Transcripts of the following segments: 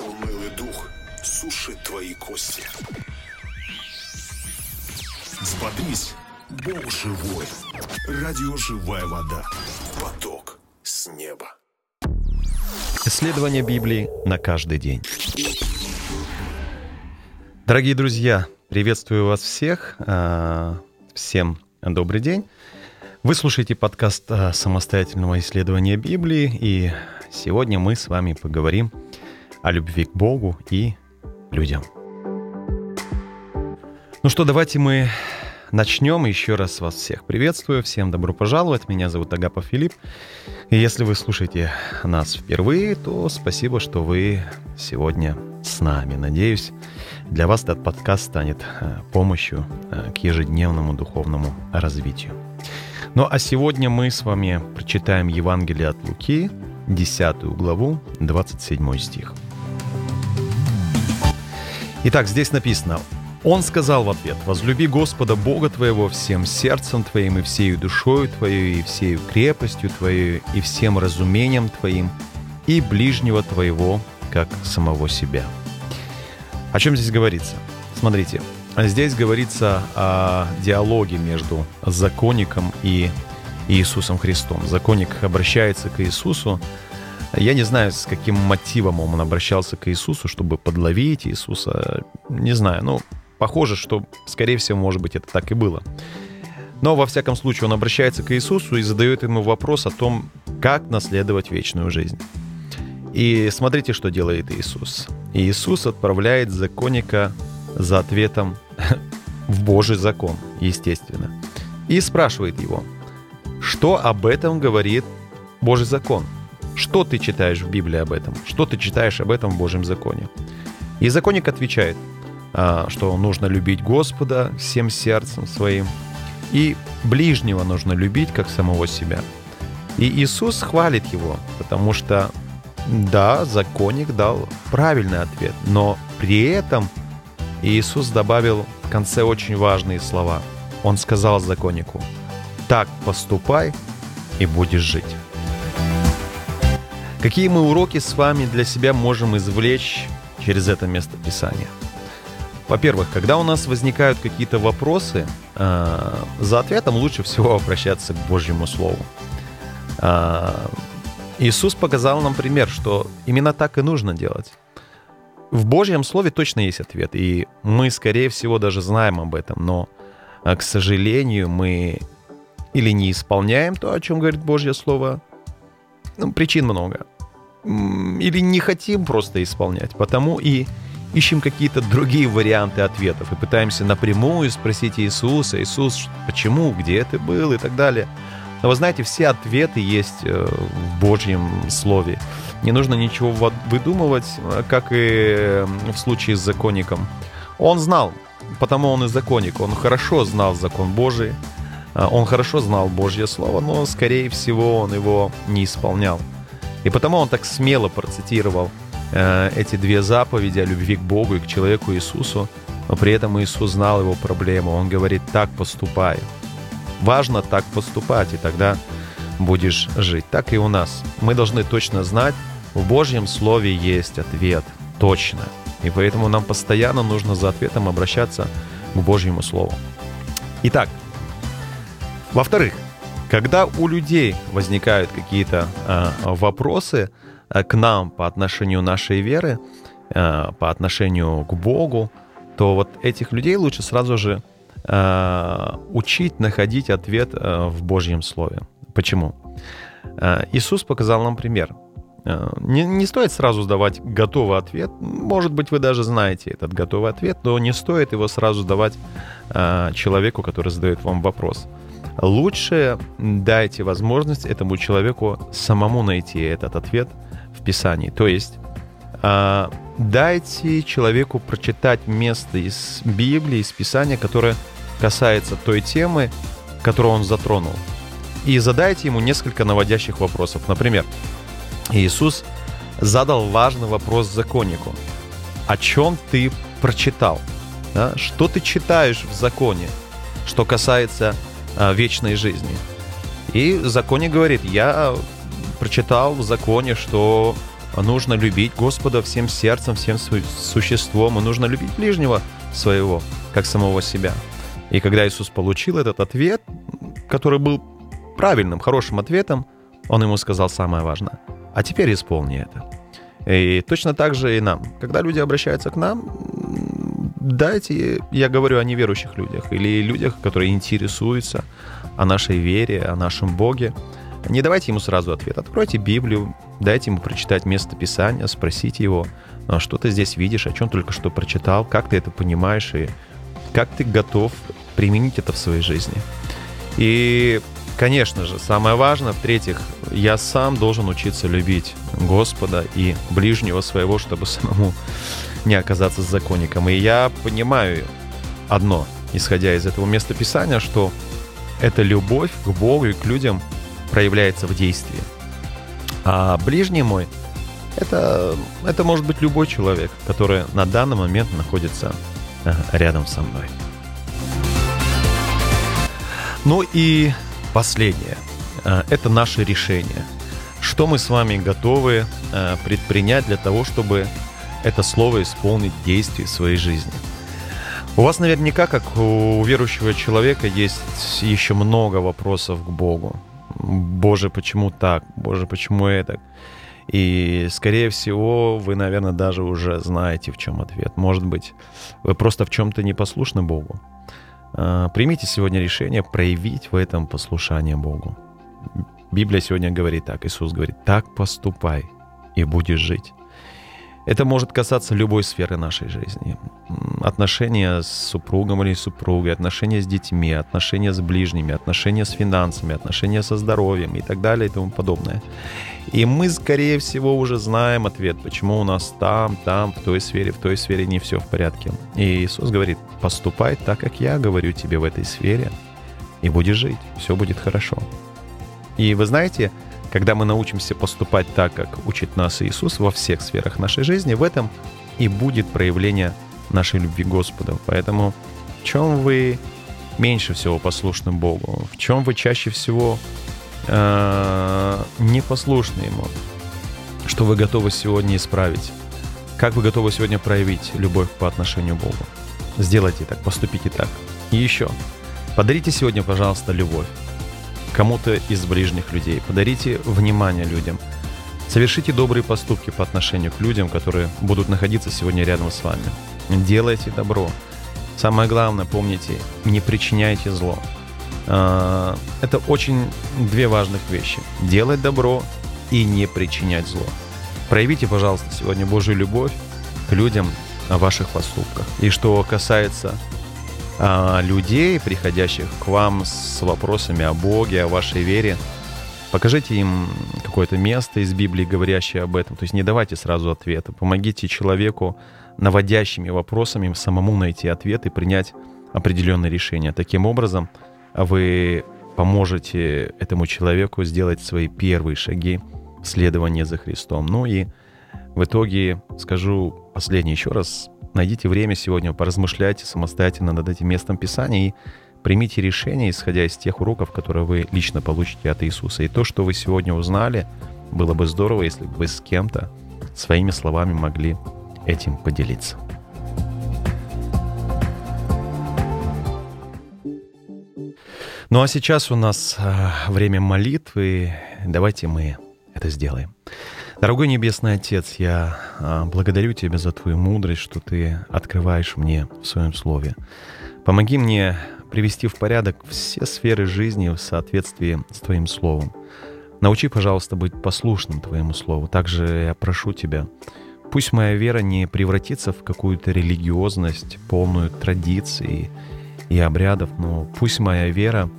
Унылый дух сушит твои кости. Взбодрись, Бог живой. Радио «Живая вода». Поток с неба. Исследование Библии на каждый день. Дорогие друзья, приветствую вас всех. А, Всем добрый день. Вы слушаете подкаст а, самостоятельного исследования Библии, и сегодня мы с вами поговорим о любви к Богу и людям. Ну что, давайте мы начнем. Еще раз вас всех приветствую. Всем добро пожаловать. Меня зовут Агапа Филипп. И если вы слушаете нас впервые, то спасибо, что вы сегодня с нами. Надеюсь, для вас этот подкаст станет э, помощью э, к ежедневному духовному развитию. Ну а сегодня мы с вами прочитаем Евангелие от Луки, 10 главу, 27 стих. Итак, здесь написано, он сказал в ответ, «Возлюби Господа Бога твоего всем сердцем твоим и всею душою твоей, и всею крепостью твоей, и всем разумением твоим, и ближнего твоего, как самого себя». О чем здесь говорится? Смотрите, здесь говорится о диалоге между законником и Иисусом Христом. Законник обращается к Иисусу, я не знаю, с каким мотивом он обращался к Иисусу, чтобы подловить Иисуса. Не знаю, ну, похоже, что, скорее всего, может быть, это так и было. Но, во всяком случае, он обращается к Иисусу и задает ему вопрос о том, как наследовать вечную жизнь. И смотрите, что делает Иисус. Иисус отправляет законника за ответом в Божий закон, естественно. И спрашивает его, что об этом говорит Божий закон – что ты читаешь в Библии об этом? Что ты читаешь об этом в Божьем законе? И законник отвечает, а, что нужно любить Господа всем сердцем своим, и ближнего нужно любить, как самого себя. И Иисус хвалит его, потому что, да, законник дал правильный ответ, но при этом Иисус добавил в конце очень важные слова. Он сказал законнику, так поступай и будешь жить. Какие мы уроки с вами для себя можем извлечь через это место Писания? Во-первых, когда у нас возникают какие-то вопросы, э, за ответом лучше всего обращаться к Божьему Слову. Э, Иисус показал нам пример, что именно так и нужно делать. В Божьем Слове точно есть ответ, и мы, скорее всего, даже знаем об этом, но, э, к сожалению, мы или не исполняем то, о чем говорит Божье Слово, ну, причин много или не хотим просто исполнять, потому и ищем какие-то другие варианты ответов и пытаемся напрямую спросить Иисуса, Иисус, почему, где ты был и так далее. Но вы знаете, все ответы есть э, в Божьем Слове. Не нужно ничего выдумывать, э, как и в случае с законником. Он знал, потому он и законник. Он хорошо знал закон Божий, э, он хорошо знал Божье Слово, но, скорее всего, он его не исполнял. И потому он так смело процитировал э, эти две заповеди о любви к Богу и к человеку Иисусу, но при этом Иисус знал его проблему. Он говорит, так поступай. Важно так поступать, и тогда будешь жить. Так и у нас. Мы должны точно знать, в Божьем Слове есть ответ. Точно. И поэтому нам постоянно нужно за ответом обращаться к Божьему Слову. Итак, во-вторых, когда у людей возникают какие-то э, вопросы э, к нам по отношению нашей веры, э, по отношению к Богу, то вот этих людей лучше сразу же учить находить ответ в Божьем Слове. Почему? Иисус показал нам пример. Не, не стоит сразу давать готовый ответ. Может быть, вы даже знаете этот готовый ответ, но не стоит его сразу давать человеку, который задает вам вопрос лучше дайте возможность этому человеку самому найти этот ответ в Писании. То есть а, дайте человеку прочитать место из Библии, из Писания, которое касается той темы, которую он затронул. И задайте ему несколько наводящих вопросов. Например, Иисус задал важный вопрос законнику. О чем ты прочитал? Да? Что ты читаешь в законе, что касается вечной жизни. И законе говорит, я прочитал в законе, что нужно любить Господа всем сердцем, всем существом, и нужно любить ближнего своего, как самого себя. И когда Иисус получил этот ответ, который был правильным, хорошим ответом, Он ему сказал самое важное. А теперь исполни это. И точно так же и нам. Когда люди обращаются к нам, дайте, я говорю о неверующих людях или людях, которые интересуются о нашей вере, о нашем Боге. Не давайте ему сразу ответ. Откройте Библию, дайте ему прочитать место Писания, спросите его, «А что ты здесь видишь, о чем только что прочитал, как ты это понимаешь и как ты готов применить это в своей жизни. И, конечно же, самое важное, в-третьих, я сам должен учиться любить Господа и ближнего своего, чтобы самому не оказаться законником. И я понимаю одно, исходя из этого места Писания, что эта любовь к Богу и к людям проявляется в действии. А ближний мой это, это может быть любой человек, который на данный момент находится э, рядом со мной. Ну и последнее. Э, это наше решение. Что мы с вами готовы э, предпринять для того, чтобы это слово исполнить в своей жизни. У вас наверняка, как у верующего человека, есть еще много вопросов к Богу. Боже, почему так? Боже, почему это? И, скорее всего, вы, наверное, даже уже знаете, в чем ответ. Может быть, вы просто в чем-то не послушны Богу. А, примите сегодня решение проявить в этом послушание Богу. Библия сегодня говорит так, Иисус говорит, так поступай и будешь жить. Это может касаться любой сферы нашей жизни. Отношения с супругом или супругой, отношения с детьми, отношения с ближними, отношения с финансами, отношения со здоровьем и так далее и тому подобное. И мы, скорее всего, уже знаем ответ, почему у нас там, там, в той сфере, в той сфере не все в порядке. И Иисус говорит, поступай так, как я говорю тебе в этой сфере, и будешь жить, все будет хорошо. И вы знаете, когда мы научимся поступать так, как учит нас Иисус во всех сферах нашей жизни, в этом и будет проявление нашей любви Господу. Поэтому в чем вы меньше всего послушны Богу? В чем вы чаще всего э, непослушны Ему? Что вы готовы сегодня исправить? Как вы готовы сегодня проявить любовь по отношению к Богу? Сделайте так, поступите так. И еще, подарите сегодня, пожалуйста, любовь кому-то из ближних людей. Подарите внимание людям. Совершите добрые поступки по отношению к людям, которые будут находиться сегодня рядом с вами. Делайте добро. Самое главное, помните, не причиняйте зло. А, это очень две важных вещи. Делать добро и не причинять зло. Проявите, пожалуйста, сегодня Божью любовь к людям о ваших поступках. И что касается а, людей, приходящих к вам с вопросами о Боге, о вашей вере. Покажите им какое-то место из Библии, говорящее об этом. То есть не давайте сразу ответа. Помогите человеку наводящими вопросами самому найти ответ и принять определенное решение. Таким образом, вы поможете этому человеку сделать свои первые шаги в следовании за Христом. Ну и в итоге скажу последнее еще раз, найдите время сегодня, поразмышляйте самостоятельно над этим местом Писания и примите решение, исходя из тех уроков, которые вы лично получите от Иисуса. И то, что вы сегодня узнали, было бы здорово, если бы вы с кем-то своими словами могли этим поделиться. Ну а сейчас у нас э, время молитвы. Давайте мы это сделаем. Дорогой Небесный Отец, я а, благодарю Тебя за Твою мудрость, что Ты открываешь мне в Своем Слове. Помоги мне привести в порядок все сферы жизни в соответствии с Твоим Словом. Научи, пожалуйста, быть послушным Твоему Слову. Также я прошу Тебя, пусть моя вера не превратится в какую-то религиозность, полную традиций и обрядов, но пусть моя вера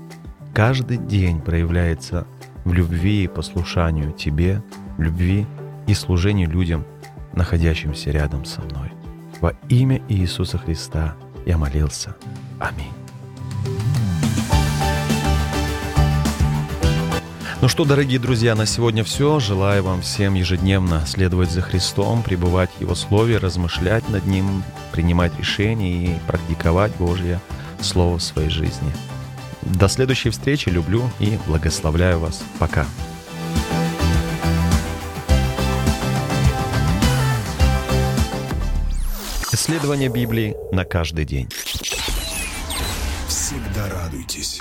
каждый день проявляется в любви и послушанию Тебе, любви и служению людям, находящимся рядом со мной. Во имя Иисуса Христа я молился. Аминь. Ну что, дорогие друзья, на сегодня все. Желаю вам всем ежедневно следовать за Христом, пребывать в Его Слове, размышлять над Ним, принимать решения и практиковать Божье Слово в своей жизни. До следующей встречи. Люблю и благословляю вас. Пока. Исследование Библии на каждый день. Всегда радуйтесь.